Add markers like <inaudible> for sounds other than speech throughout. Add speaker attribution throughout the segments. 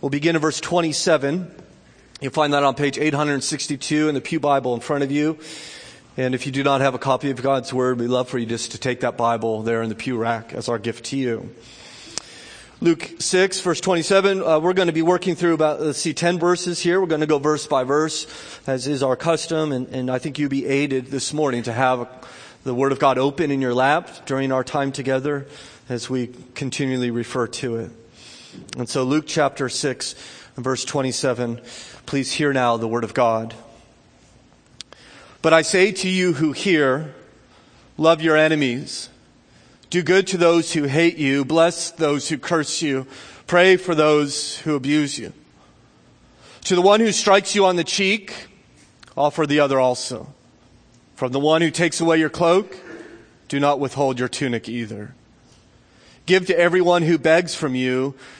Speaker 1: We'll begin in verse 27. You'll find that on page 862 in the Pew Bible in front of you. And if you do not have a copy of God's Word, we'd love for you just to take that Bible there in the pew rack as our gift to you. Luke 6, verse 27, uh, we're going to be working through about, let's see, 10 verses here. We're going to go verse by verse, as is our custom, and, and I think you'll be aided this morning to have the Word of God open in your lap during our time together as we continually refer to it. And so Luke chapter 6, verse 27, please hear now the Word of God. But I say to you who hear, love your enemies. Do good to those who hate you. Bless those who curse you. Pray for those who abuse you. To the one who strikes you on the cheek, offer the other also. From the one who takes away your cloak, do not withhold your tunic either. Give to everyone who begs from you,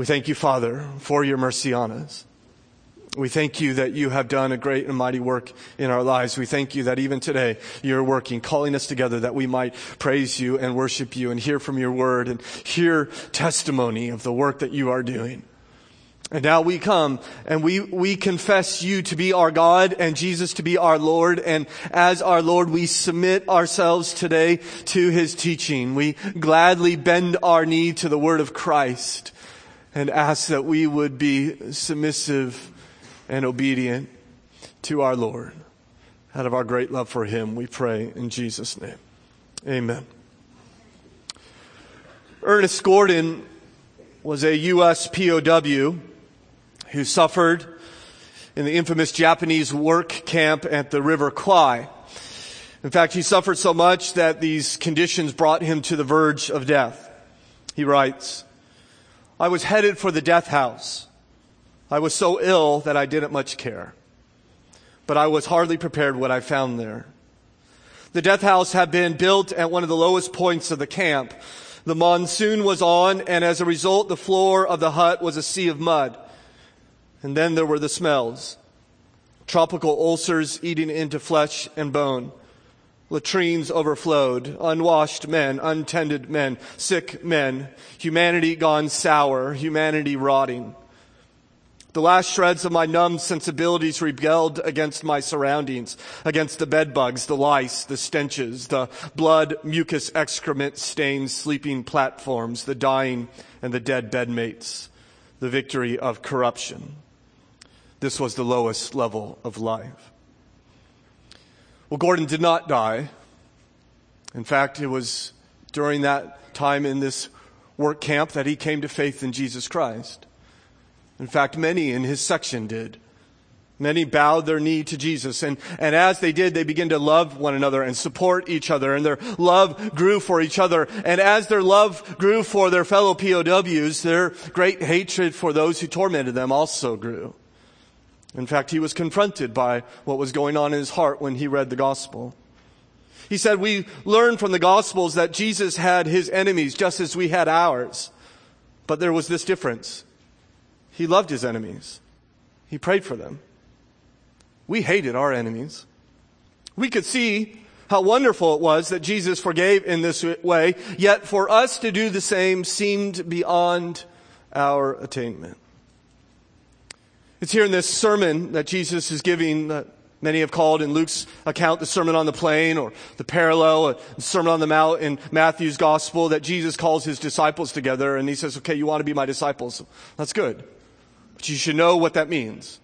Speaker 1: We thank you, Father, for your mercy on us. We thank you that you have done a great and mighty work in our lives. We thank you that even today you're working, calling us together that we might praise you and worship you and hear from your word and hear testimony of the work that you are doing. And now we come and we, we confess you to be our God and Jesus to be our Lord. And as our Lord, we submit ourselves today to his teaching. We gladly bend our knee to the word of Christ and ask that we would be submissive and obedient to our Lord. Out of our great love for him, we pray in Jesus' name. Amen. Ernest Gordon was a U.S. POW who suffered in the infamous Japanese work camp at the River Kwai. In fact, he suffered so much that these conditions brought him to the verge of death. He writes, I was headed for the death house. I was so ill that I didn't much care. But I was hardly prepared what I found there. The death house had been built at one of the lowest points of the camp. The monsoon was on, and as a result, the floor of the hut was a sea of mud. And then there were the smells. Tropical ulcers eating into flesh and bone. Latrines overflowed. Unwashed men, untended men, sick men. Humanity gone sour. Humanity rotting. The last shreds of my numb sensibilities rebelled against my surroundings, against the bedbugs, the lice, the stenches, the blood, mucus, excrement stained sleeping platforms, the dying and the dead bedmates, the victory of corruption. This was the lowest level of life. Well, Gordon did not die. In fact, it was during that time in this work camp that he came to faith in Jesus Christ. In fact, many in his section did. Many bowed their knee to Jesus. And, and as they did, they began to love one another and support each other. And their love grew for each other. And as their love grew for their fellow POWs, their great hatred for those who tormented them also grew. In fact, he was confronted by what was going on in his heart when he read the gospel. He said, we learn from the gospels that Jesus had his enemies just as we had ours. But there was this difference. He loved his enemies. He prayed for them. We hated our enemies. We could see how wonderful it was that Jesus forgave in this way, yet for us to do the same seemed beyond our attainment. It's here in this sermon that Jesus is giving that many have called in Luke's account the Sermon on the Plain or the parallel, the Sermon on the Mount in Matthew's Gospel that Jesus calls his disciples together and he says, okay, you want to be my disciples. That's good. But you should know what that means.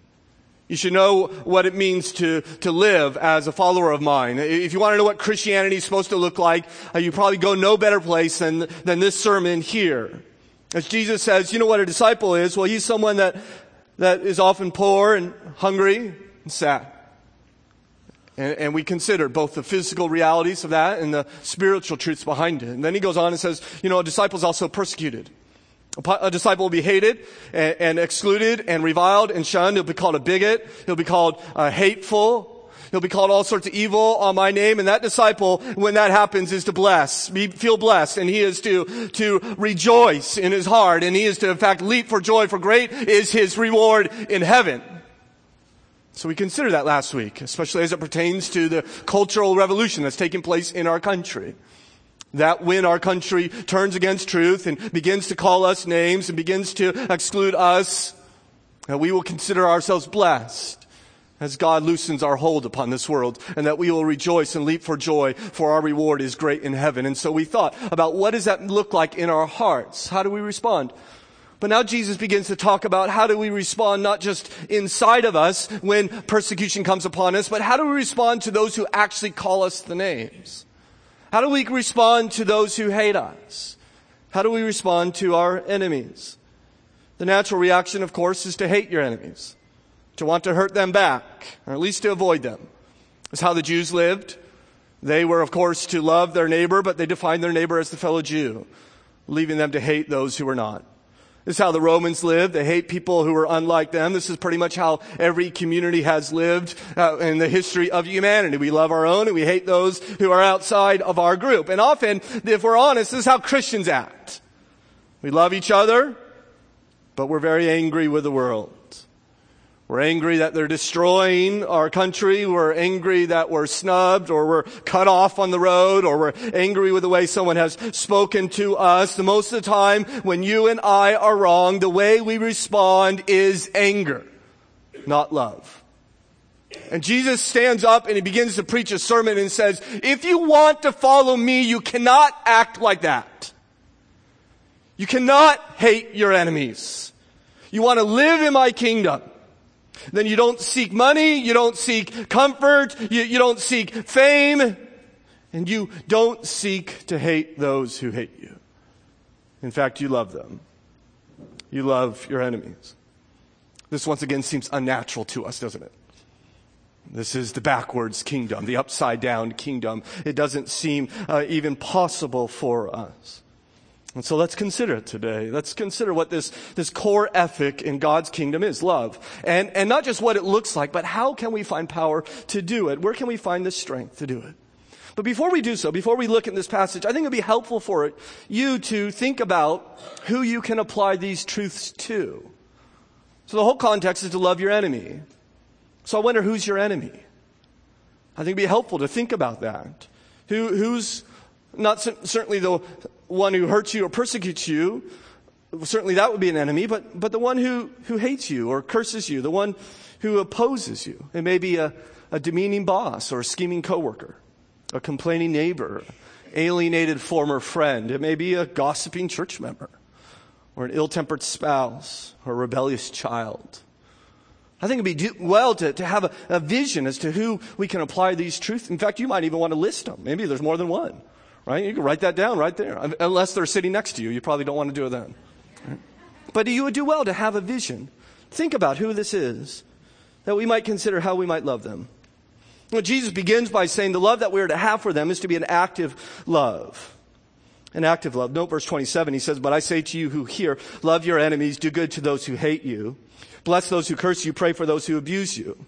Speaker 1: You should know what it means to, to live as a follower of mine. If you want to know what Christianity is supposed to look like, uh, you probably go no better place than, than this sermon here. As Jesus says, you know what a disciple is? Well, he's someone that, that is often poor and hungry and sad. And, and, we consider both the physical realities of that and the spiritual truths behind it. And then he goes on and says, you know, a disciple is also persecuted. A disciple will be hated and, and, excluded and reviled and shunned. He'll be called a bigot. He'll be called uh, hateful. He'll be called all sorts of evil on my name. And that disciple, when that happens, is to bless, be, feel blessed. And he is to, to rejoice in his heart. And he is to, in fact, leap for joy, for great is his reward in heaven. So we considered that last week, especially as it pertains to the cultural revolution that's taking place in our country. That when our country turns against truth and begins to call us names and begins to exclude us, that we will consider ourselves blessed as God loosens our hold upon this world and that we will rejoice and leap for joy for our reward is great in heaven. And so we thought about what does that look like in our hearts? How do we respond? But now Jesus begins to talk about how do we respond not just inside of us when persecution comes upon us, but how do we respond to those who actually call us the names? How do we respond to those who hate us? How do we respond to our enemies? The natural reaction, of course, is to hate your enemies, to want to hurt them back, or at least to avoid them. That's how the Jews lived. They were, of course, to love their neighbor, but they defined their neighbor as the fellow Jew, leaving them to hate those who were not. This is how the Romans lived. They hate people who are unlike them. This is pretty much how every community has lived uh, in the history of humanity. We love our own and we hate those who are outside of our group. And often, if we're honest, this is how Christians act. We love each other, but we're very angry with the world. We're angry that they're destroying our country. We're angry that we're snubbed or we're cut off on the road or we're angry with the way someone has spoken to us. The most of the time when you and I are wrong, the way we respond is anger, not love. And Jesus stands up and he begins to preach a sermon and says, if you want to follow me, you cannot act like that. You cannot hate your enemies. You want to live in my kingdom then you don't seek money, you don't seek comfort, you, you don't seek fame, and you don't seek to hate those who hate you. In fact, you love them. You love your enemies. This once again seems unnatural to us, doesn't it? This is the backwards kingdom, the upside down kingdom. It doesn't seem uh, even possible for us. And so let's consider it today. Let's consider what this, this core ethic in God's kingdom is, love. And, and not just what it looks like, but how can we find power to do it? Where can we find the strength to do it? But before we do so, before we look at this passage, I think it'd be helpful for you to think about who you can apply these truths to. So the whole context is to love your enemy. So I wonder who's your enemy? I think it'd be helpful to think about that. Who, who's not certainly the one who hurts you or persecutes you, certainly that would be an enemy, but, but the one who, who hates you or curses you, the one who opposes you. It may be a, a demeaning boss or a scheming coworker, a complaining neighbor, alienated former friend. It may be a gossiping church member or an ill-tempered spouse or a rebellious child. I think it'd be well to, to have a, a vision as to who we can apply these truths. In fact, you might even want to list them. Maybe there's more than one right? You can write that down right there. Unless they're sitting next to you, you probably don't want to do it then. But you would do well to have a vision. Think about who this is, that we might consider how we might love them. Well, Jesus begins by saying the love that we are to have for them is to be an active love. An active love. Note verse 27, he says, But I say to you who hear, love your enemies, do good to those who hate you, bless those who curse you, pray for those who abuse you.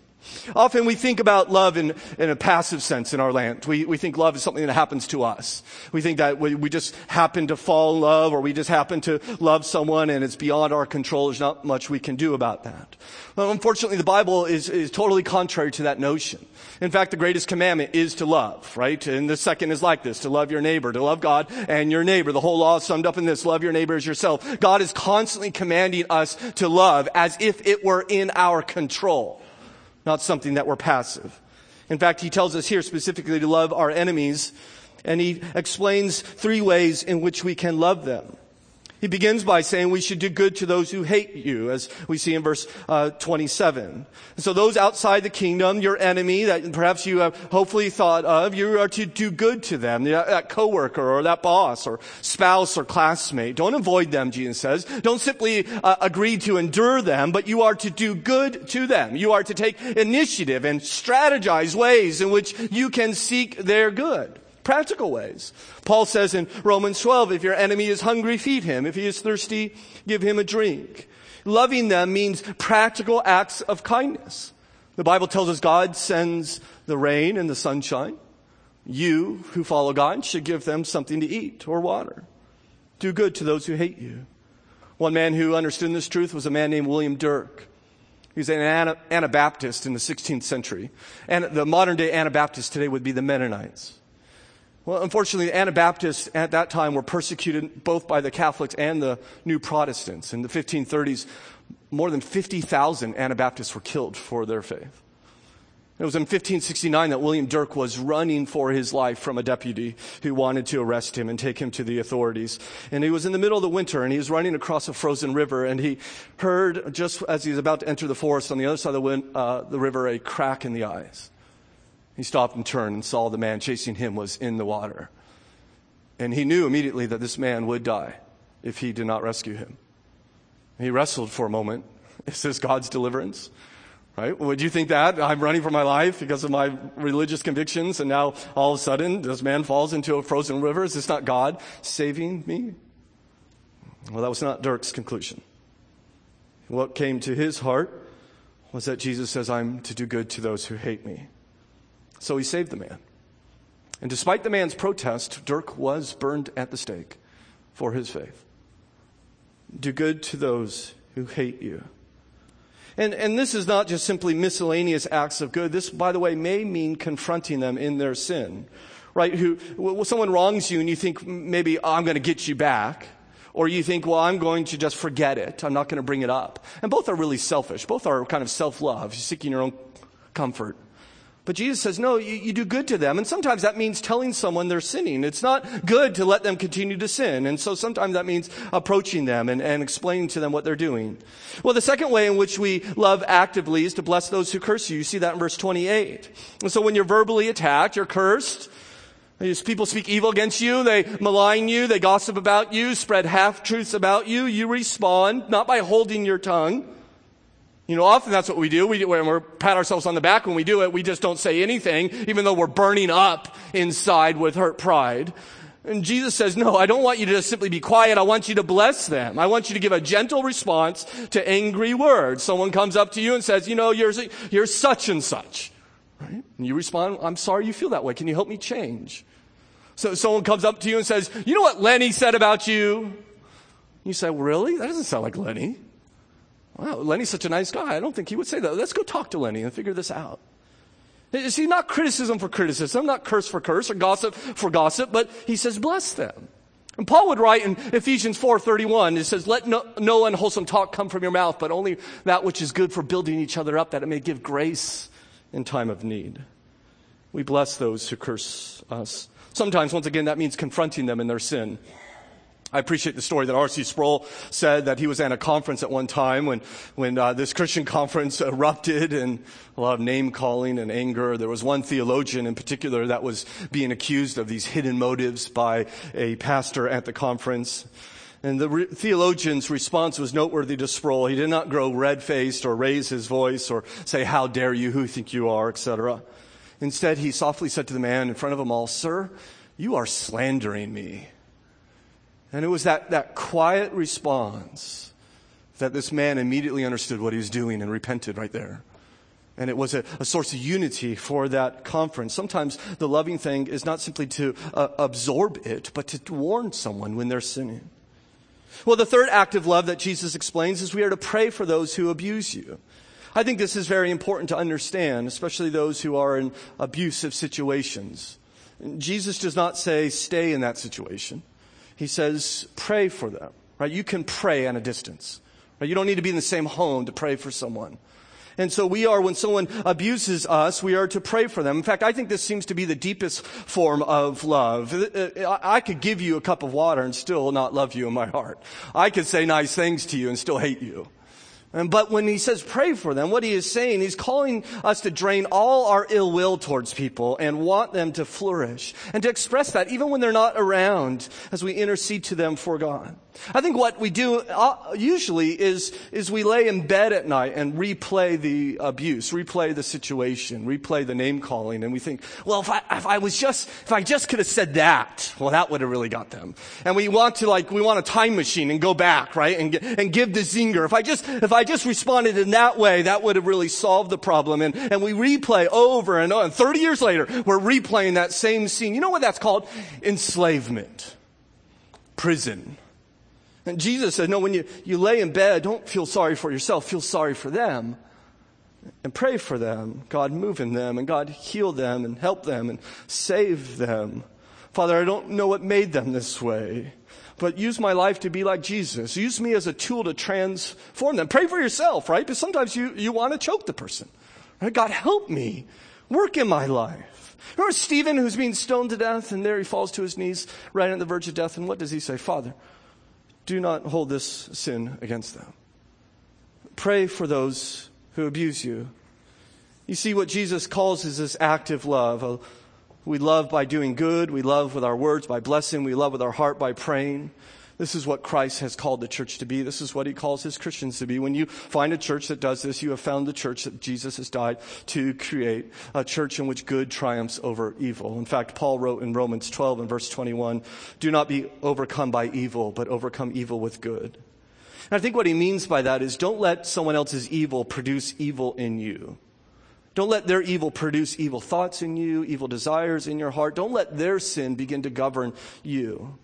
Speaker 1: Often we think about love in, in a passive sense in our land. We, we think love is something that happens to us. We think that we, we just happen to fall in love or we just happen to love someone and it's beyond our control. There's not much we can do about that. Well, unfortunately, the Bible is, is totally contrary to that notion. In fact, the greatest commandment is to love, right? And the second is like this, to love your neighbor, to love God and your neighbor. The whole law is summed up in this, love your neighbor as yourself. God is constantly commanding us to love as if it were in our control not something that we're passive. In fact, he tells us here specifically to love our enemies, and he explains three ways in which we can love them. He begins by saying we should do good to those who hate you, as we see in verse uh, 27. so those outside the kingdom, your enemy that perhaps you have hopefully thought of, you are to do good to them, that coworker or that boss or spouse or classmate. Don't avoid them, Jesus says. Don't simply uh, agree to endure them, but you are to do good to them. You are to take initiative and strategize ways in which you can seek their good practical ways. Paul says in Romans 12, if your enemy is hungry, feed him. If he is thirsty, give him a drink. Loving them means practical acts of kindness. The Bible tells us God sends the rain and the sunshine. You who follow God should give them something to eat or water. Do good to those who hate you. One man who understood this truth was a man named William Dirk. He was an Anabaptist in the 16th century. And the modern day Anabaptists today would be the Mennonites. Well, unfortunately, Anabaptists at that time were persecuted both by the Catholics and the New Protestants. In the 1530s, more than 50,000 Anabaptists were killed for their faith. It was in 1569 that William Dirk was running for his life from a deputy who wanted to arrest him and take him to the authorities. And he was in the middle of the winter and he was running across a frozen river and he heard, just as he was about to enter the forest on the other side of the, wind, uh, the river, a crack in the ice. He stopped and turned and saw the man chasing him was in the water. And he knew immediately that this man would die if he did not rescue him. He wrestled for a moment. <laughs> Is this God's deliverance? Right? Would you think that? I'm running for my life because of my religious convictions, and now all of a sudden this man falls into a frozen river. Is this not God saving me? Well, that was not Dirk's conclusion. What came to his heart was that Jesus says, I'm to do good to those who hate me. So he saved the man. And despite the man's protest, Dirk was burned at the stake for his faith. Do good to those who hate you. And, and this is not just simply miscellaneous acts of good. This, by the way, may mean confronting them in their sin. Right? Who, well, someone wrongs you and you think maybe oh, I'm going to get you back. Or you think, well, I'm going to just forget it. I'm not going to bring it up. And both are really selfish. Both are kind of self-love, seeking your own comfort. But Jesus says, no, you, you, do good to them. And sometimes that means telling someone they're sinning. It's not good to let them continue to sin. And so sometimes that means approaching them and, and explaining to them what they're doing. Well, the second way in which we love actively is to bless those who curse you. You see that in verse 28. And so when you're verbally attacked, you're cursed. People speak evil against you, they malign you, they gossip about you, spread half truths about you, you respond, not by holding your tongue, you know, often that's what we do. We, when we pat ourselves on the back when we do it, we just don't say anything, even though we're burning up inside with hurt pride. And Jesus says, no, I don't want you to just simply be quiet. I want you to bless them. I want you to give a gentle response to angry words. Someone comes up to you and says, you know, you're, you're such and such. Right? And you respond, I'm sorry you feel that way. Can you help me change? So someone comes up to you and says, you know what Lenny said about you? You say, really? That doesn't sound like Lenny. Wow, Lenny's such a nice guy. I don't think he would say that. Let's go talk to Lenny and figure this out. You see, not criticism for criticism, not curse for curse or gossip for gossip, but he says bless them. And Paul would write in Ephesians 4:31, it says, "Let no, no unwholesome talk come from your mouth, but only that which is good for building each other up, that it may give grace in time of need." We bless those who curse us. Sometimes, once again, that means confronting them in their sin. I appreciate the story that R.C. Sproul said that he was at a conference at one time when, when uh, this Christian conference <laughs> erupted and a lot of name calling and anger. There was one theologian in particular that was being accused of these hidden motives by a pastor at the conference. And the re- theologian's response was noteworthy to Sproul. He did not grow red-faced or raise his voice or say, how dare you, who think you are, etc. Instead, he softly said to the man in front of them all, sir, you are slandering me. And it was that, that quiet response that this man immediately understood what he was doing and repented right there. And it was a, a source of unity for that conference. Sometimes the loving thing is not simply to uh, absorb it, but to warn someone when they're sinning. Well, the third act of love that Jesus explains is we are to pray for those who abuse you. I think this is very important to understand, especially those who are in abusive situations. Jesus does not say stay in that situation he says, pray for them, right? You can pray at a distance, right? You don't need to be in the same home to pray for someone. And so we are, when someone abuses us, we are to pray for them. In fact, I think this seems to be the deepest form of love. Uh, uh, I could give you a cup of water and still not love you in my heart. I could say nice things to you and still hate you. But when he says pray for them, what he is saying, he's calling us to drain all our ill will towards people and want them to flourish and to express that even when they're not around as we intercede to them for God. I think what we do uh, usually is, is we lay in bed at night and replay the abuse, replay the situation, replay the name calling, and we think, well, if I, if I was just, if I just could have said that, well, that would have really got them. And we want to like, we want a time machine and go back, right? And, and give the zinger. If I just, if I just responded in that way, that would have really solved the problem. And, and we replay over and over. And 30 years later, we're replaying that same scene. You know what that's called? Enslavement. Prison and Jesus said, no, when you, you lay in bed, don't feel sorry for yourself, feel sorry for them. And pray for them. God move in them and God heal them and help them and save them. Father, I don't know what made them this way, but use my life to be like Jesus. Use me as a tool to transform them. Pray for yourself, right? But sometimes you, you want to choke the person. Right? God, help me. Work in my life. Remember Stephen who's being stoned to death and there he falls to his knees right on the verge of death. And what does he say? Father, do not hold this sin against them. Pray for those who abuse you. You see, what Jesus calls is this active love. We love by doing good. We love with our words by blessing. We love with our heart by praying. This is what Christ has called the church to be. This is what he calls his Christians to be. When you find a church that does this, you have found the church that Jesus has died to create, a church in which good triumphs over evil. In fact, Paul wrote in Romans 12 and verse 21, do not be overcome by evil, but overcome evil with good. And I think what he means by that is don't let someone else's evil produce evil in you. Don't let their evil produce evil thoughts in you, evil desires in your heart. Don't let their sin begin to govern you.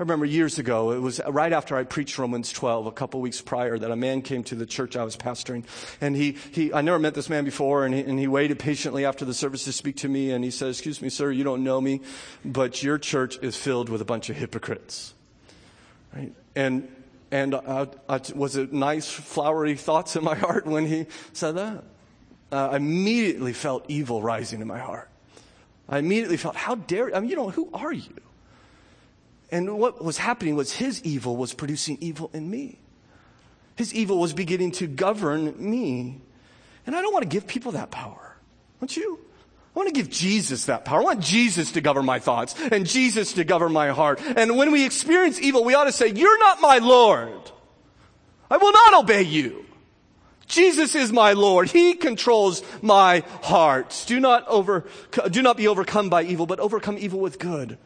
Speaker 1: I remember years ago, it was right after I preached Romans 12, a couple weeks prior, that a man came to the church I was pastoring. And he, he I never met this man before, and he, and he waited patiently after the service to speak to me. And he said, Excuse me, sir, you don't know me, but your church is filled with a bunch of hypocrites. Right? And, and uh, I, I, was it nice, flowery thoughts in my heart when he said that? Uh, I immediately felt evil rising in my heart. I immediately felt, How dare, I mean, you know, who are you? And what was happening was his evil was producing evil in me. His evil was beginning to govern me. And I don't want to give people that power. Don't you? I want to give Jesus that power. I want Jesus to govern my thoughts and Jesus to govern my heart. And when we experience evil, we ought to say, You're not my Lord. I will not obey you. Jesus is my Lord. He controls my heart. Do not over, do not be overcome by evil, but overcome evil with good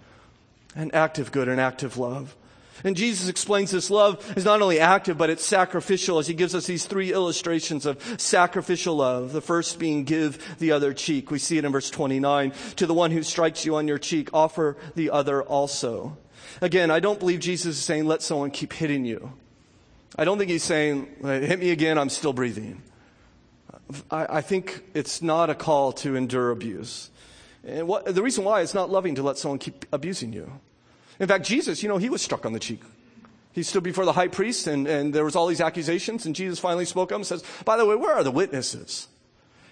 Speaker 1: an active good, an active love. And Jesus explains this love is not only active, but it's sacrificial as he gives us these three illustrations of sacrificial love. The first being give the other cheek. We see it in verse 29. To the one who strikes you on your cheek, offer the other also. Again, I don't believe Jesus is saying, let someone keep hitting you. I don't think he's saying, hit me again, I'm still breathing. I, I think it's not a call to endure abuse. And what, the reason why it's not loving to let someone keep abusing you. In fact, Jesus, you know, he was struck on the cheek. He stood before the high priest and, and there was all these accusations and Jesus finally spoke up and says, by the way, where are the witnesses?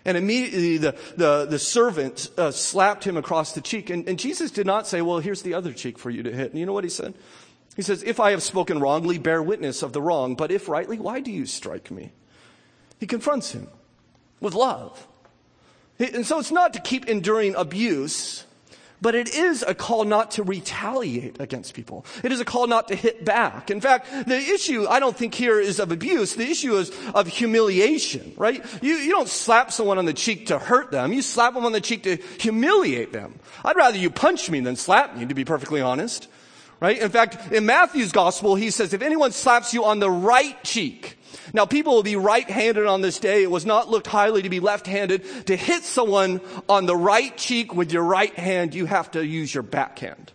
Speaker 1: And immediately the, the, the servant uh, slapped him across the cheek. And, and Jesus did not say, well, here's the other cheek for you to hit. And you know what he said? He says, if I have spoken wrongly, bear witness of the wrong. But if rightly, why do you strike me? He confronts him with love. And so it's not to keep enduring abuse, but it is a call not to retaliate against people. It is a call not to hit back. In fact, the issue I don't think here is of abuse. The issue is of humiliation, right? You, you don't slap someone on the cheek to hurt them. You slap them on the cheek to humiliate them. I'd rather you punch me than slap me, to be perfectly honest. Right? In fact, in Matthew's gospel, he says, if anyone slaps you on the right cheek, now people will be right-handed on this day. It was not looked highly to be left-handed. To hit someone on the right cheek with your right hand, you have to use your backhand.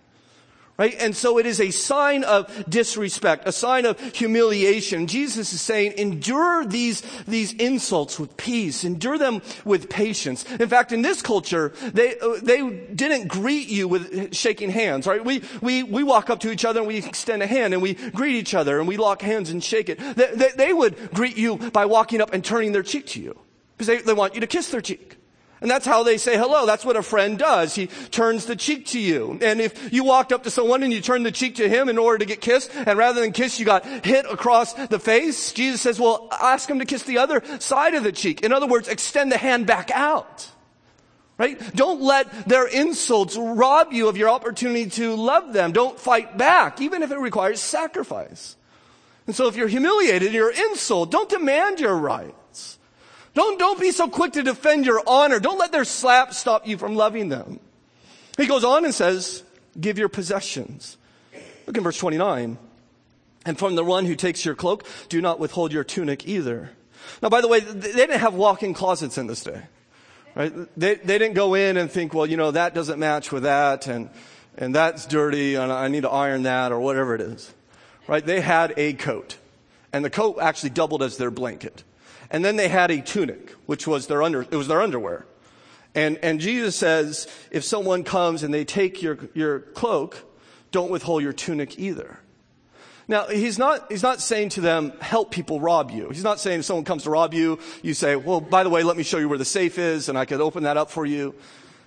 Speaker 1: Right? And so it is a sign of disrespect, a sign of humiliation. Jesus is saying, endure these, these insults with peace, endure them with patience. In fact, in this culture, they, uh, they didn't greet you with shaking hands, right? We, we, we walk up to each other and we extend a hand and we greet each other and we lock hands and shake it. They, they, they would greet you by walking up and turning their cheek to you. because they, they want you to kiss their cheek. And that's how they say hello. That's what a friend does. He turns the cheek to you. And if you walked up to someone and you turned the cheek to him in order to get kissed, and rather than kiss, you got hit across the face, Jesus says, well, ask him to kiss the other side of the cheek. In other words, extend the hand back out. Right? Don't let their insults rob you of your opportunity to love them. Don't fight back, even if it requires sacrifice. And so if you're humiliated, you're insult, don't demand your right. Don't, don't be so quick to defend your honor. Don't let their slap stop you from loving them. He goes on and says, give your possessions. Look in verse 29. And from the one who takes your cloak, do not withhold your tunic either. Now, by the way, they didn't have walk-in closets in this day. Right? They, they didn't go in and think, well, you know, that doesn't match with that and, and that's dirty and I need to iron that or whatever it is. Right? They had a coat. And the coat actually doubled as their blanket. And then they had a tunic, which was their under, it was their underwear. And, and Jesus says, if someone comes and they take your, your cloak, don't withhold your tunic either. Now, he's not, he's not saying to them, help people rob you. He's not saying if someone comes to rob you, you say, well, by the way, let me show you where the safe is and I could open that up for you.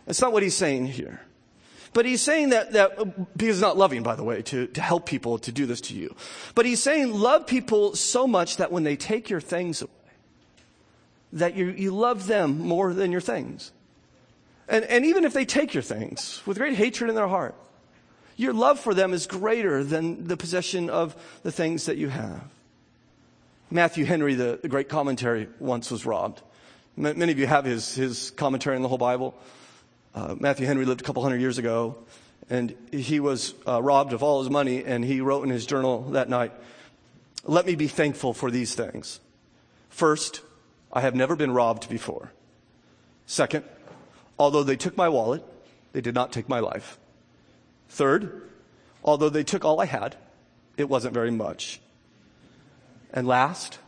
Speaker 1: That's not what he's saying here. But he's saying that, that because it's not loving, by the way, to, to help people to do this to you. But he's saying love people so much that when they take your things that you, you love them more than your things. And, and even if they take your things with great hatred in their heart, your love for them is greater than the possession of the things that you have. Matthew Henry, the, the great commentary, once was robbed. Many of you have his, his commentary on the whole Bible. Uh, Matthew Henry lived a couple hundred years ago, and he was uh, robbed of all his money, and he wrote in his journal that night, Let me be thankful for these things. First, I have never been robbed before. Second, although they took my wallet, they did not take my life. Third, although they took all I had, it wasn't very much. And last,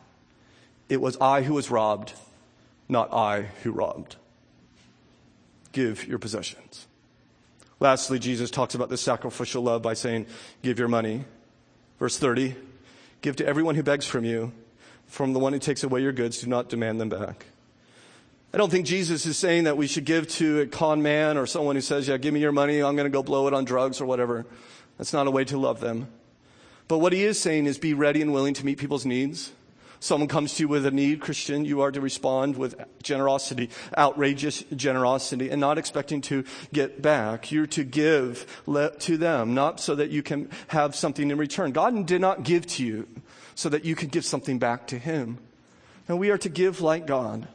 Speaker 1: it was I who was robbed, not I who robbed. Give your possessions. Lastly, Jesus talks about this sacrificial love by saying, give your money. Verse 30, give to everyone who begs from you from the one who takes away your goods, do not demand them back. I don't think Jesus is saying that we should give to a con man or someone who says, yeah, give me your money, I'm going to go blow it on drugs or whatever. That's not a way to love them. But what he is saying is be ready and willing to meet people's needs. Someone comes to you with a need, Christian, you are to respond with generosity, outrageous generosity, and not expecting to get back. You're to give to them, not so that you can have something in return. God did not give to you so that you can give something back to Him. And we are to give like God.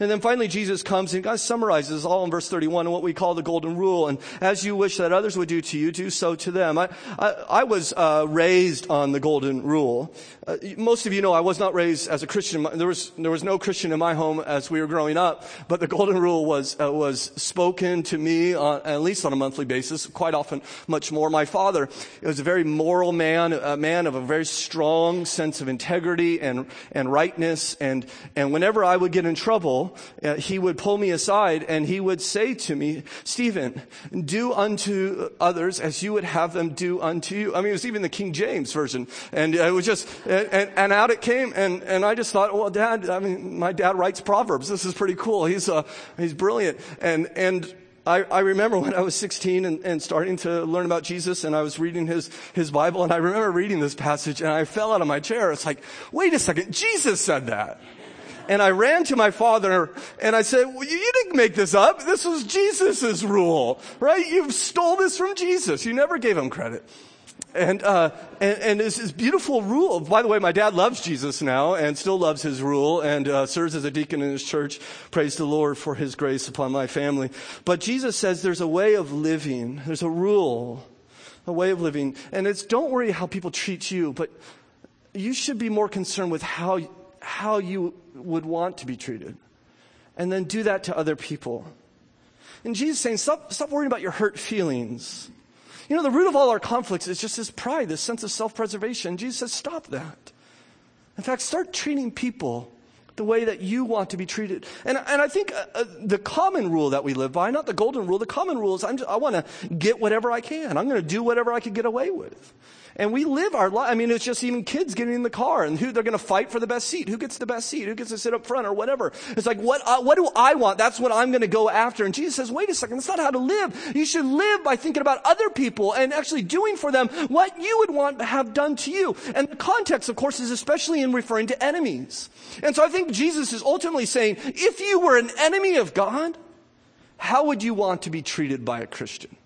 Speaker 1: And then finally, Jesus comes and God summarizes all in verse 31 and what we call the golden rule. And as you wish that others would do to you, do so to them. I, I, I was uh, raised on the golden rule. Uh, most of you know I was not raised as a Christian. There was, there was no Christian in my home as we were growing up, but the golden rule was, uh, was spoken to me on, at least on a monthly basis, quite often much more. My father was a very moral man, a man of a very strong sense of integrity and, and rightness. And, and whenever I would get in trouble, uh, he would pull me aside and he would say to me, Stephen, do unto others as you would have them do unto you. I mean, it was even the King James version. And it was just, and, and out it came. And, and I just thought, well, dad, I mean, my dad writes Proverbs. This is pretty cool. He's, uh, he's brilliant. And, and, I, I, remember when I was 16 and, and, starting to learn about Jesus and I was reading his, his Bible and I remember reading this passage and I fell out of my chair. It's like, wait a second, Jesus said that. And I ran to my father and I said, well, you didn't make this up. This was Jesus' rule, right? You stole this from Jesus. You never gave him credit. And, uh, and, and it's this beautiful rule. By the way, my dad loves Jesus now and still loves his rule and uh, serves as a deacon in his church. Praise the Lord for his grace upon my family. But Jesus says there's a way of living. There's a rule, a way of living. And it's don't worry how people treat you, but you should be more concerned with how, how you would want to be treated. And then do that to other people. And Jesus is saying, stop, stop worrying about your hurt feelings. You know, the root of all our conflicts is just this pride, this sense of self preservation. Jesus says, stop that. In fact, start treating people the way that you want to be treated. And, and I think uh, uh, the common rule that we live by, not the golden rule, the common rule is just, i want to get whatever I can. I'm going to do whatever I can get away with. And we live our life. I mean, it's just even kids getting in the car and who they're going to fight for the best seat. Who gets the best seat? Who gets to sit up front or whatever? It's like, what, uh, what do I want? That's what I'm going to go after. And Jesus says, wait a second. That's not how to live. You should live by thinking about other people and actually doing for them what you would want to have done to you. And the context, of course, is especially in referring to enemies. And so I think Jesus is ultimately saying, if you were an enemy of God, how would you want to be treated by a Christian?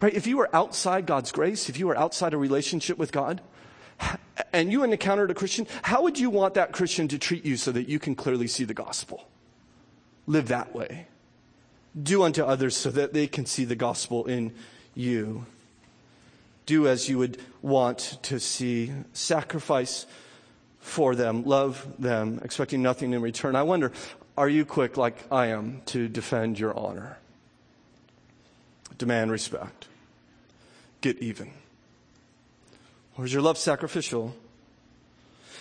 Speaker 1: Right? If you are outside God's grace, if you are outside a relationship with God, and you encountered a Christian, how would you want that Christian to treat you so that you can clearly see the gospel? Live that way. Do unto others so that they can see the gospel in you. Do as you would want to see. Sacrifice for them. Love them, expecting nothing in return. I wonder, are you quick like I am to defend your honor? Demand respect get even? Or is your love sacrificial?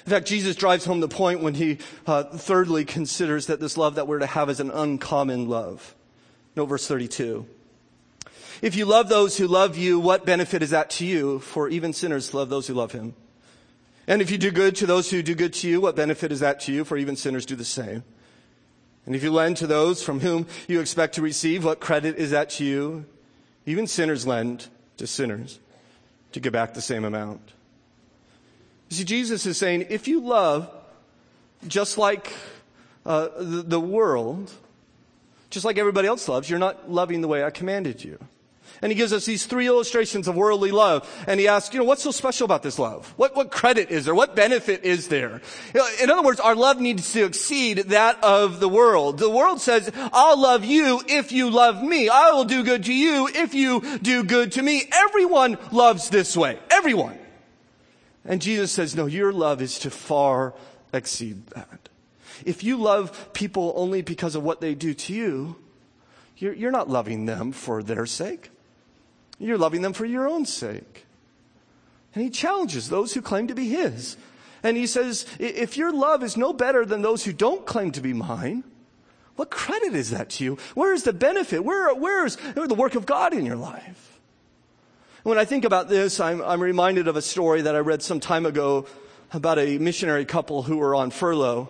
Speaker 1: In fact, Jesus drives home the point when he uh, thirdly considers that this love that we're to have is an uncommon love. Note verse 32. If you love those who love you, what benefit is that to you? For even sinners love those who love him. And if you do good to those who do good to you, what benefit is that to you? For even sinners do the same. And if you lend to those from whom you expect to receive, what credit is that to you? Even sinners lend to sinners to get back the same amount. You see, Jesus is saying, if you love just like uh, the, the world, just like everybody else loves, you're not loving the way I commanded you. And he gives us these three illustrations of worldly love. And he asks, you know, what's so special about this love? What, what credit is there? What benefit is there? In other words, our love needs to exceed that of the world. The world says, I'll love you if you love me. I will do good to you if you do good to me. Everyone loves this way. Everyone. And Jesus says, no, your love is to far exceed that. If you love people only because of what they do to you, you're, you're not loving them for their sake. You're loving them for your own sake. And he challenges those who claim to be his. And he says, if your love is no better than those who don't claim to be mine, what credit is that to you? Where is the benefit? Where, where is the work of God in your life? When I think about this, I'm, I'm reminded of a story that I read some time ago about a missionary couple who were on furlough.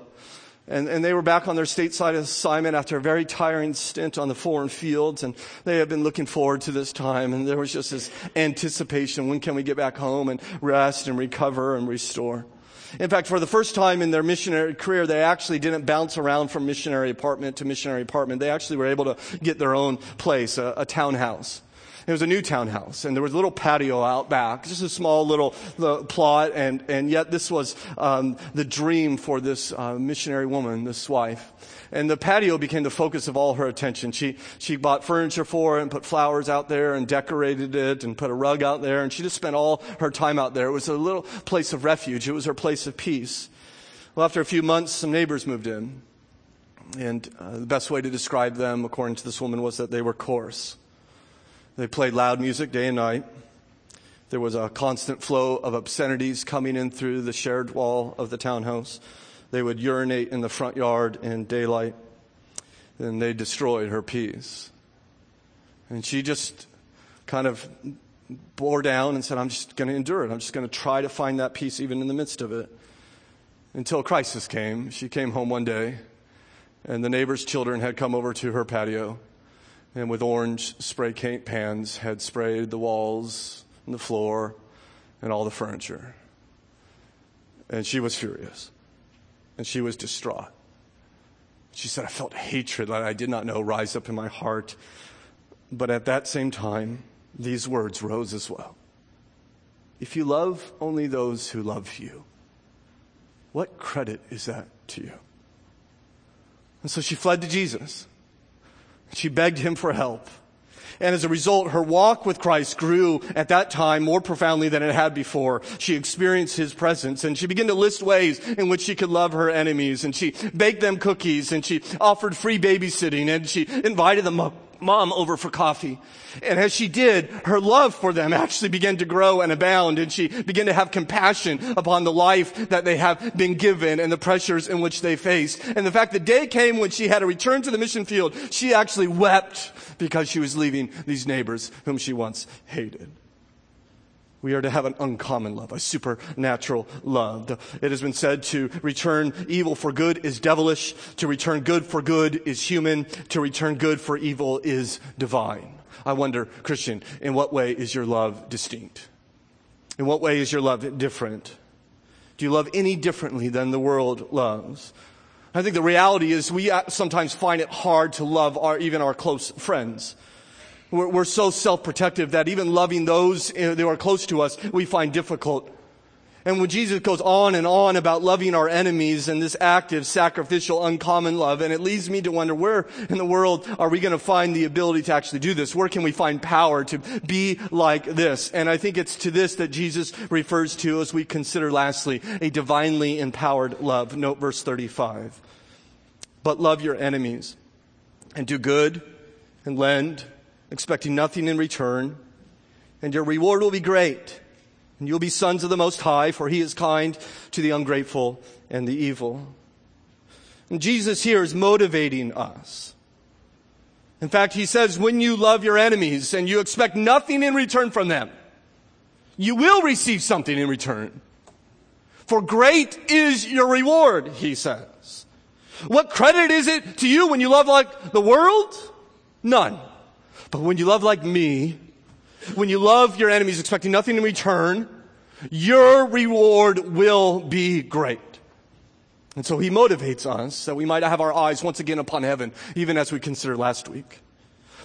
Speaker 1: And, and they were back on their stateside assignment after a very tiring stint on the foreign fields. And they had been looking forward to this time. And there was just this anticipation. When can we get back home and rest and recover and restore? In fact, for the first time in their missionary career, they actually didn't bounce around from missionary apartment to missionary apartment. They actually were able to get their own place, a, a townhouse. It was a new townhouse, and there was a little patio out back, just a small little plot, and, and yet this was um, the dream for this uh, missionary woman, this wife. And the patio became the focus of all her attention. She, she bought furniture for it and put flowers out there and decorated it and put a rug out there, and she just spent all her time out there. It was a little place of refuge. It was her place of peace. Well, after a few months, some neighbors moved in. And uh, the best way to describe them, according to this woman, was that they were coarse. They played loud music day and night. There was a constant flow of obscenities coming in through the shared wall of the townhouse. They would urinate in the front yard in daylight. And they destroyed her peace. And she just kind of bore down and said, I'm just going to endure it. I'm just going to try to find that peace even in the midst of it. Until crisis came. She came home one day, and the neighbor's children had come over to her patio and with orange spray paint pans had sprayed the walls and the floor and all the furniture. And she was furious. And she was distraught. She said, I felt hatred that I did not know rise up in my heart. But at that same time, these words rose as well. If you love only those who love you, what credit is that to you? And so she fled to Jesus. She begged him for help. And as a result, her walk with Christ grew at that time more profoundly than it had before. She experienced his presence and she began to list ways in which she could love her enemies. And she baked them cookies and she offered free babysitting and she invited them up mom over for coffee. And as she did, her love for them actually began to grow and abound and she began to have compassion upon the life that they have been given and the pressures in which they face. And the fact the day came when she had to return to the mission field, she actually wept because she was leaving these neighbors whom she once hated. We are to have an uncommon love, a supernatural love. It has been said to return evil for good is devilish, to return good for good is human, to return good for evil is divine. I wonder, Christian, in what way is your love distinct? In what way is your love different? Do you love any differently than the world loves? I think the reality is we uh, sometimes find it hard to love our, even our close friends. We're, we're so self-protective that even loving those eh, who are close to us, we find difficult. And when Jesus goes on and on about loving our enemies and this active, sacrificial, uncommon love, and it leads me to wonder where in the world are we going to find the ability to actually do this? Where can we find power to be like this? And I think it's to this that Jesus refers to as we consider lastly a divinely empowered love. Note verse 35. But love your enemies and do good and lend expecting nothing in return, and your reward will be great. And you'll be sons of the Most High, for He is kind to the ungrateful and the evil. And Jesus here is motivating us. In fact, He says, when you love your enemies and you expect nothing in return from them, you will receive something in return. For great is your reward, He says. What credit is it to you when you love like the world? None. But when you love like me, when you love your enemies expecting nothing in return, your reward will be great. And so he motivates us that we might have our eyes once again upon heaven, even as we considered last week.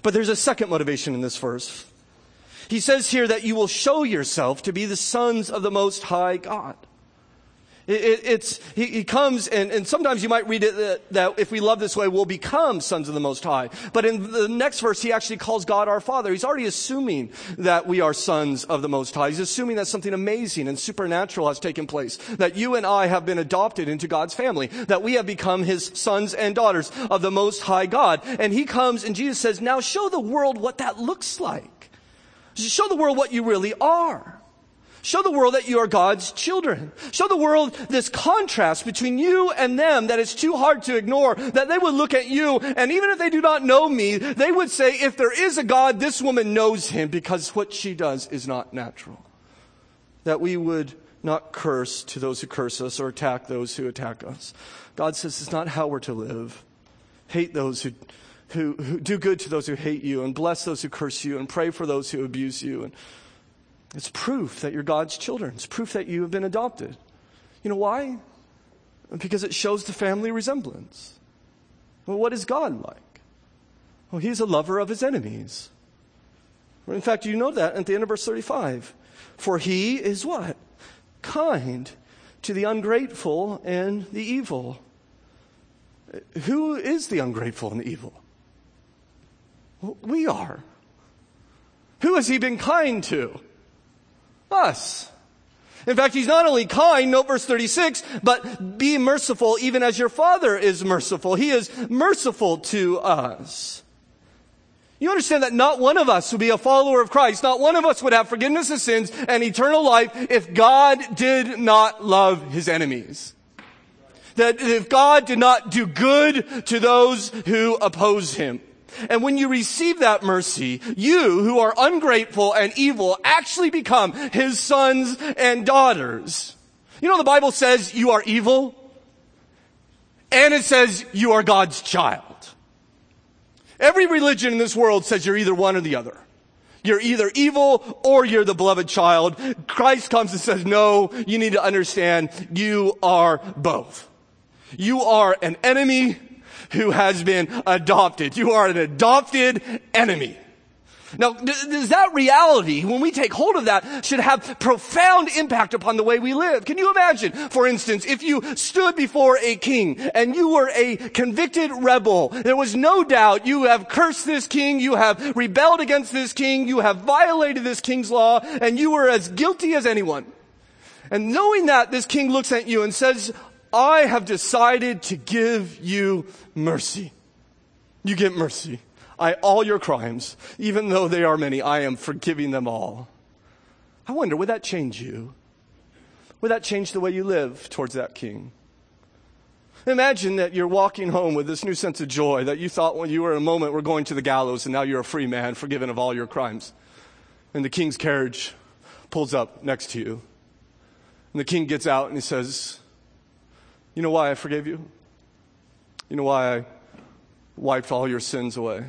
Speaker 1: But there's a second motivation in this verse. He says here that you will show yourself to be the sons of the Most High God. It, it, it's, he, he, comes and, and sometimes you might read it that, that, if we love this way, we'll become sons of the Most High. But in the next verse, he actually calls God our Father. He's already assuming that we are sons of the Most High. He's assuming that something amazing and supernatural has taken place. That you and I have been adopted into God's family. That we have become his sons and daughters of the Most High God. And he comes and Jesus says, now show the world what that looks like. Show the world what you really are. Show the world that you are God's children. Show the world this contrast between you and them that is too hard to ignore, that they would look at you and even if they do not know me, they would say, if there is a God, this woman knows him because what she does is not natural. That we would not curse to those who curse us or attack those who attack us. God says it's not how we're to live. Hate those who, who, who do good to those who hate you and bless those who curse you and pray for those who abuse you and it's proof that you're God's children. It's proof that you have been adopted. You know why? Because it shows the family resemblance. Well, what is God like? Well, he's a lover of his enemies. In fact, you know that at the end of verse 35. For he is what? Kind to the ungrateful and the evil. Who is the ungrateful and the evil? Well, we are. Who has he been kind to? Us. In fact, he's not only kind, note verse 36, but be merciful even as your father is merciful. He is merciful to us. You understand that not one of us would be a follower of Christ. Not one of us would have forgiveness of sins and eternal life if God did not love his enemies. That if God did not do good to those who oppose him. And when you receive that mercy, you who are ungrateful and evil actually become his sons and daughters. You know, the Bible says you are evil and it says you are God's child. Every religion in this world says you're either one or the other. You're either evil or you're the beloved child. Christ comes and says, no, you need to understand you are both. You are an enemy who has been adopted. You are an adopted enemy. Now, does that reality, when we take hold of that, should have profound impact upon the way we live? Can you imagine, for instance, if you stood before a king and you were a convicted rebel, there was no doubt you have cursed this king, you have rebelled against this king, you have violated this king's law, and you were as guilty as anyone. And knowing that, this king looks at you and says, I have decided to give you mercy. You get mercy. I, all your crimes, even though they are many, I am forgiving them all. I wonder, would that change you? Would that change the way you live towards that king? Imagine that you're walking home with this new sense of joy that you thought when you were in a moment were going to the gallows and now you're a free man, forgiven of all your crimes. And the king's carriage pulls up next to you. And the king gets out and he says, You know why I forgave you? You know why I wiped all your sins away?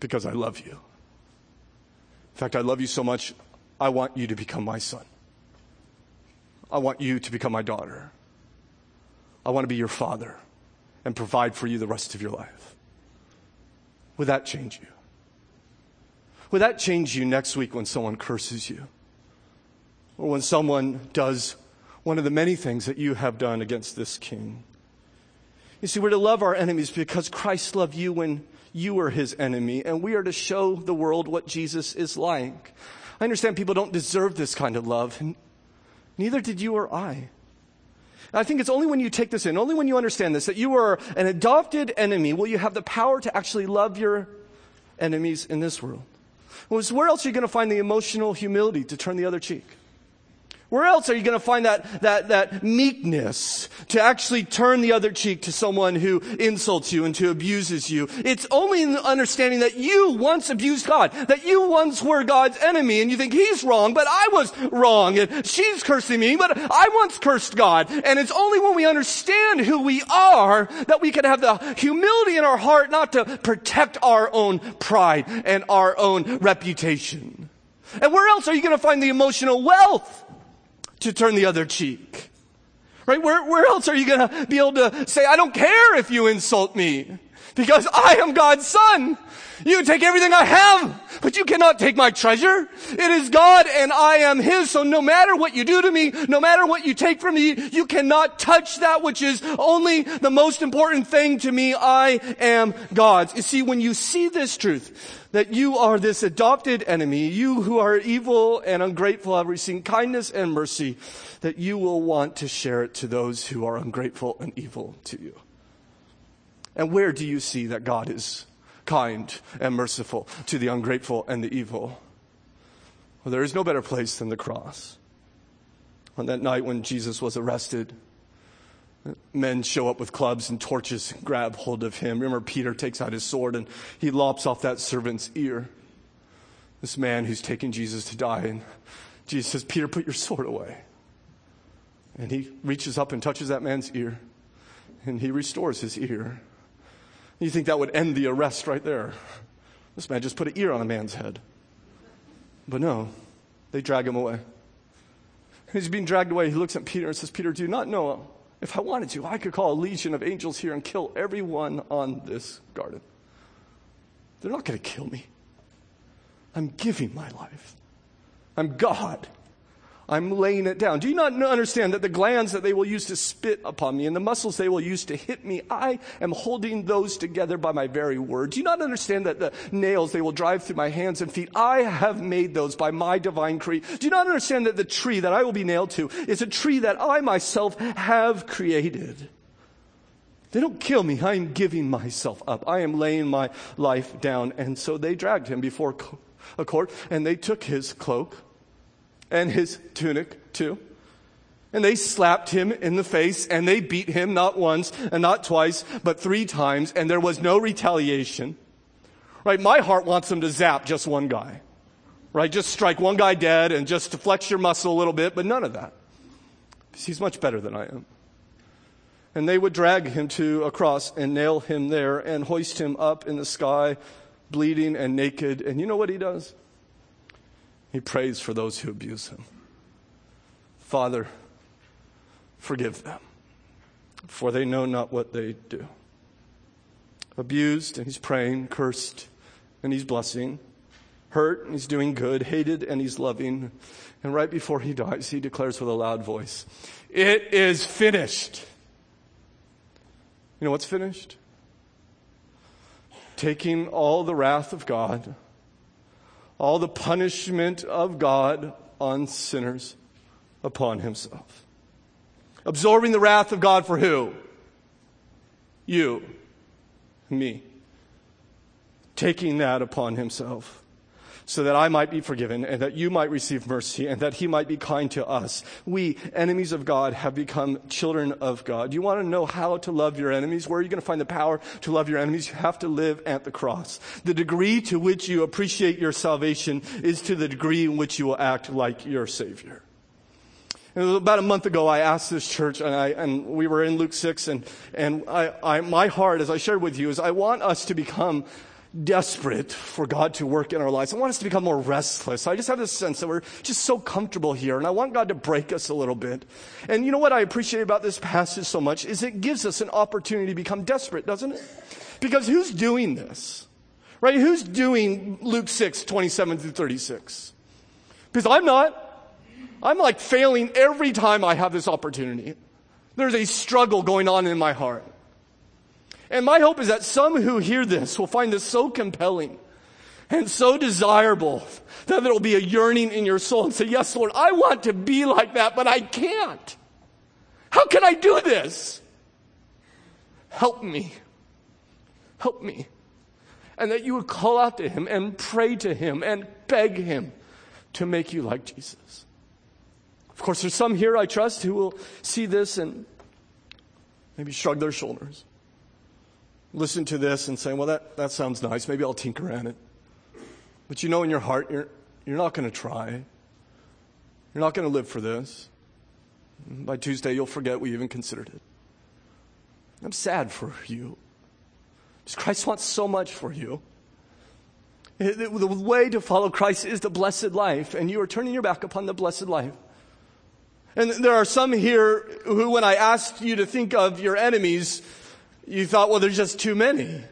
Speaker 1: Because I love you. In fact, I love you so much, I want you to become my son. I want you to become my daughter. I want to be your father and provide for you the rest of your life. Would that change you? Would that change you next week when someone curses you? Or when someone does one of the many things that you have done against this king? You see, we're to love our enemies because Christ loved you when you were his enemy, and we are to show the world what Jesus is like. I understand people don't deserve this kind of love, and neither did you or I. I think it's only when you take this in, only when you understand this, that you are an adopted enemy, will you have the power to actually love your enemies in this world. Where else are you going to find the emotional humility to turn the other cheek? Where else are you going to find that, that, that meekness to actually turn the other cheek to someone who insults you and to abuses you? It's only in the understanding that you once abused God, that you once were God's enemy and you think he's wrong, but I was wrong and she's cursing me, but I once cursed God. And it's only when we understand who we are that we can have the humility in our heart not to protect our own pride and our own reputation. And where else are you going to find the emotional wealth to turn the other cheek. Right? Where, where else are you going to be able to say, I don't care if you insult me because I am God's son. You take everything I have, but you cannot take my treasure. It is God and I am His. So no matter what you do to me, no matter what you take from me, you cannot touch that which is only the most important thing to me. I am God's. You see, when you see this truth, that you are this adopted enemy, you who are evil and ungrateful have received kindness and mercy, that you will want to share it to those who are ungrateful and evil to you. And where do you see that God is kind and merciful to the ungrateful and the evil? Well, there is no better place than the cross. On that night when Jesus was arrested, men show up with clubs and torches and grab hold of him. Remember, Peter takes out his sword and he lops off that servant's ear. This man who's taking Jesus to die. And Jesus says, Peter, put your sword away. And he reaches up and touches that man's ear and he restores his ear. You think that would end the arrest right there. This man just put an ear on a man's head. But no, they drag him away. He's being dragged away. He looks at Peter and says, Peter, do you not know if I wanted to, I could call a legion of angels here and kill everyone on this garden. They're not going to kill me. I'm giving my life. I'm God. I'm laying it down. Do you not understand that the glands that they will use to spit upon me and the muscles they will use to hit me, I am holding those together by my very word. Do you not understand that the nails they will drive through my hands and feet, I have made those by my divine creed. Do you not understand that the tree that I will be nailed to is a tree that I myself have created? They don't kill me. I am giving myself up. I am laying my life down. And so they dragged him before a court and they took his cloak and his tunic too. And they slapped him in the face and they beat him not once and not twice, but three times and there was no retaliation. Right? My heart wants them to zap just one guy. Right? Just strike one guy dead and just to flex your muscle a little bit, but none of that. Because he's much better than I am. And they would drag him to a cross and nail him there and hoist him up in the sky, bleeding and naked. And you know what he does? He prays for those who abuse him. Father, forgive them, for they know not what they do. Abused, and he's praying, cursed, and he's blessing, hurt, and he's doing good, hated, and he's loving. And right before he dies, he declares with a loud voice, It is finished. You know what's finished? Taking all the wrath of God all the punishment of God on sinners upon himself. Absorbing the wrath of God for who? You. Me.
Speaker 2: taking that upon himself so that I might be forgiven and that you might receive mercy and that he might be kind to us. We, enemies of God, have become children of God. You want to know how to love your enemies? Where are you going to find the power to love your enemies? You have to live at the cross. The degree to which you appreciate your salvation is to the degree in which you will act like your Savior. About a month ago, I asked this church, and, I, and we were in Luke 6, and, and I, I, my heart, as I shared with you, is I want us to become desperate for God to work in our lives. I want us to become more restless. I just have this sense that we're just so comfortable here, and I want God to break us a little bit. And you know what I appreciate about this passage so much is it gives us an opportunity to become desperate, doesn't it? Because who's doing this? Right? Who's doing Luke 6, 27 through 36? Because I'm not. I'm like failing every time I have this opportunity. There's a struggle going on in my heart. And my hope is that some who hear this will find this so compelling and so desirable that there will be a yearning in your soul and say, Yes, Lord, I want to be like that, but I can't. How can I do this? Help me. Help me. And that you would call out to him and pray to him and beg him to make you like Jesus. Of course, there's some here I trust who will see this and maybe shrug their shoulders listen to this and say, well, that, that sounds nice. Maybe I'll tinker at it. But you know in your heart, you're, you're not going to try. You're not going to live for this. By Tuesday, you'll forget we even considered it. I'm sad for you. Because Christ wants so much for you. The way to follow Christ is the blessed life, and you are turning your back upon the blessed life. And there are some here who, when I asked you to think of your enemies, you thought, well, there's just too many.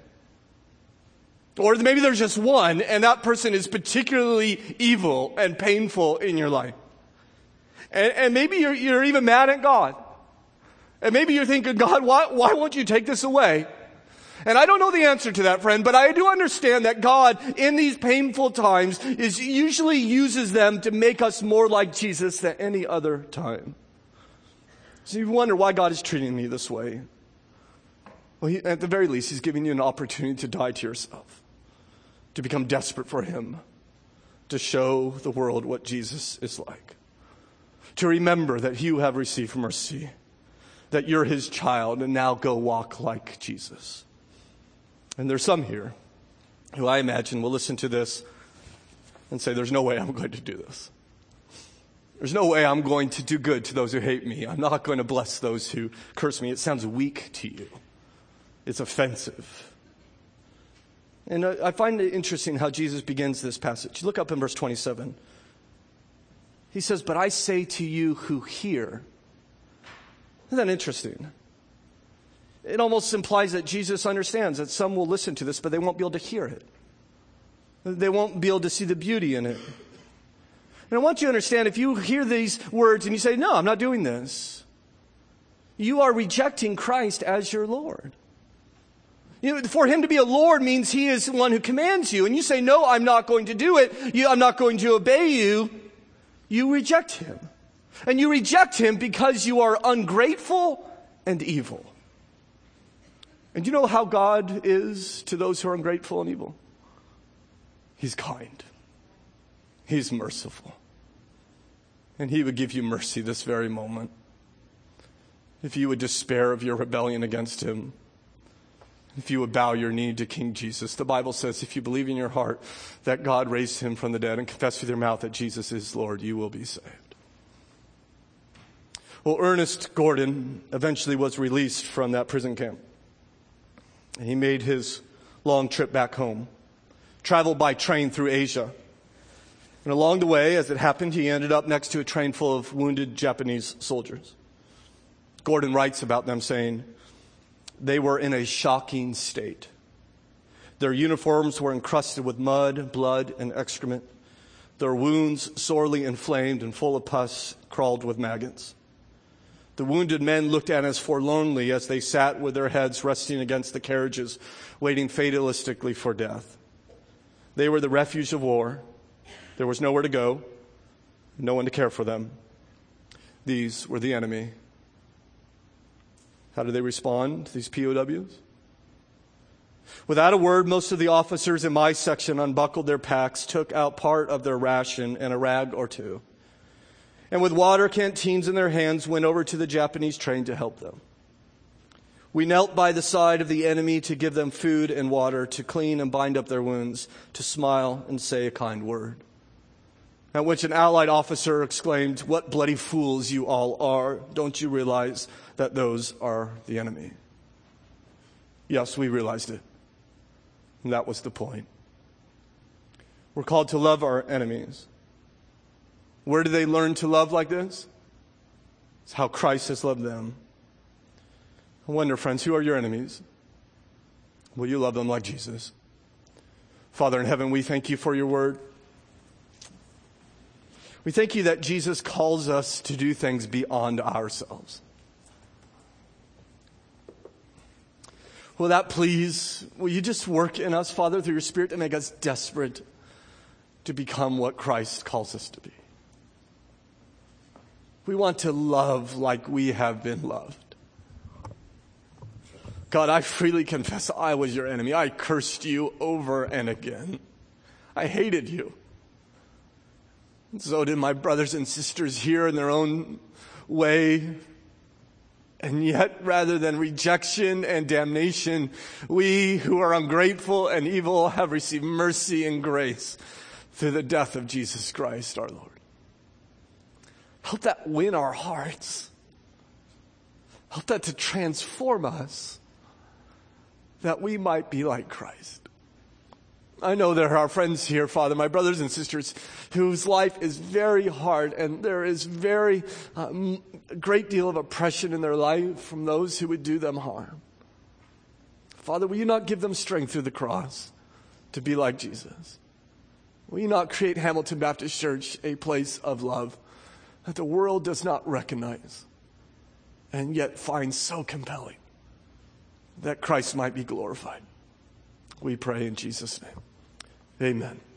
Speaker 2: Or maybe there's just one, and that person is particularly evil and painful in your life. And, and maybe you're, you're, even mad at God. And maybe you're thinking, God, why, why won't you take this away? And I don't know the answer to that, friend, but I do understand that God, in these painful times, is usually uses them to make us more like Jesus than any other time. So you wonder why God is treating me this way. Well, he, at the very least, he's giving you an opportunity to die to yourself, to become desperate for him, to show the world what Jesus is like, to remember that you have received mercy, that you're his child, and now go walk like Jesus. And there's some here who I imagine will listen to this and say, There's no way I'm going to do this. There's no way I'm going to do good to those who hate me. I'm not going to bless those who curse me. It sounds weak to you. It's offensive. And I find it interesting how Jesus begins this passage. Look up in verse 27. He says, But I say to you who hear. Isn't that interesting? It almost implies that Jesus understands that some will listen to this, but they won't be able to hear it. They won't be able to see the beauty in it. And I want you to understand if you hear these words and you say, No, I'm not doing this, you are rejecting Christ as your Lord. You know, for him to be a Lord means he is the one who commands you. And you say, no, I'm not going to do it. You, I'm not going to obey you. You reject him. And you reject him because you are ungrateful and evil. And you know how God is to those who are ungrateful and evil? He's kind. He's merciful. And he would give you mercy this very moment. If you would despair of your rebellion against him, if you would bow your knee to King Jesus. The Bible says if you believe in your heart that God raised him from the dead and confess with your mouth that Jesus is Lord, you will be saved. Well, Ernest Gordon eventually was released from that prison camp. And he made his long trip back home, traveled by train through Asia. And along the way, as it happened, he ended up next to a train full of wounded Japanese soldiers. Gordon writes about them saying, they were in a shocking state. Their uniforms were encrusted with mud, blood, and excrement. Their wounds, sorely inflamed and full of pus, crawled with maggots. The wounded men looked at us forlornly as they sat with their heads resting against the carriages, waiting fatalistically for death. They were the refuge of war. There was nowhere to go, no one to care for them. These were the enemy how do they respond, these POWs? Without a word, most of the officers in my section unbuckled their packs, took out part of their ration and a rag or two, and with water canteens in their hands, went over to the Japanese train to help them. We knelt by the side of the enemy to give them food and water, to clean and bind up their wounds, to smile and say a kind word. At which an allied officer exclaimed, What bloody fools you all are! Don't you realize that those are the enemy? Yes, we realized it. And that was the point. We're called to love our enemies. Where do they learn to love like this? It's how Christ has loved them. I wonder, friends, who are your enemies? Will you love them like Jesus? Father in heaven, we thank you for your word. We thank you that Jesus calls us to do things beyond ourselves. Will that please, will you just work in us, Father, through your Spirit to make us desperate to become what Christ calls us to be? We want to love like we have been loved. God, I freely confess I was your enemy. I cursed you over and again. I hated you. So did my brothers and sisters here in their own way. And yet, rather than rejection and damnation, we who are ungrateful and evil have received mercy and grace through the death of Jesus Christ our Lord. Help that win our hearts. Help that to transform us that we might be like Christ. I know there are friends here, Father, my brothers and sisters, whose life is very hard and there is very uh, great deal of oppression in their life from those who would do them harm. Father, will you not give them strength through the cross to be like Jesus? Will you not create Hamilton Baptist Church a place of love that the world does not recognize and yet finds so compelling? that Christ might be glorified. We pray in Jesus' name. Amen.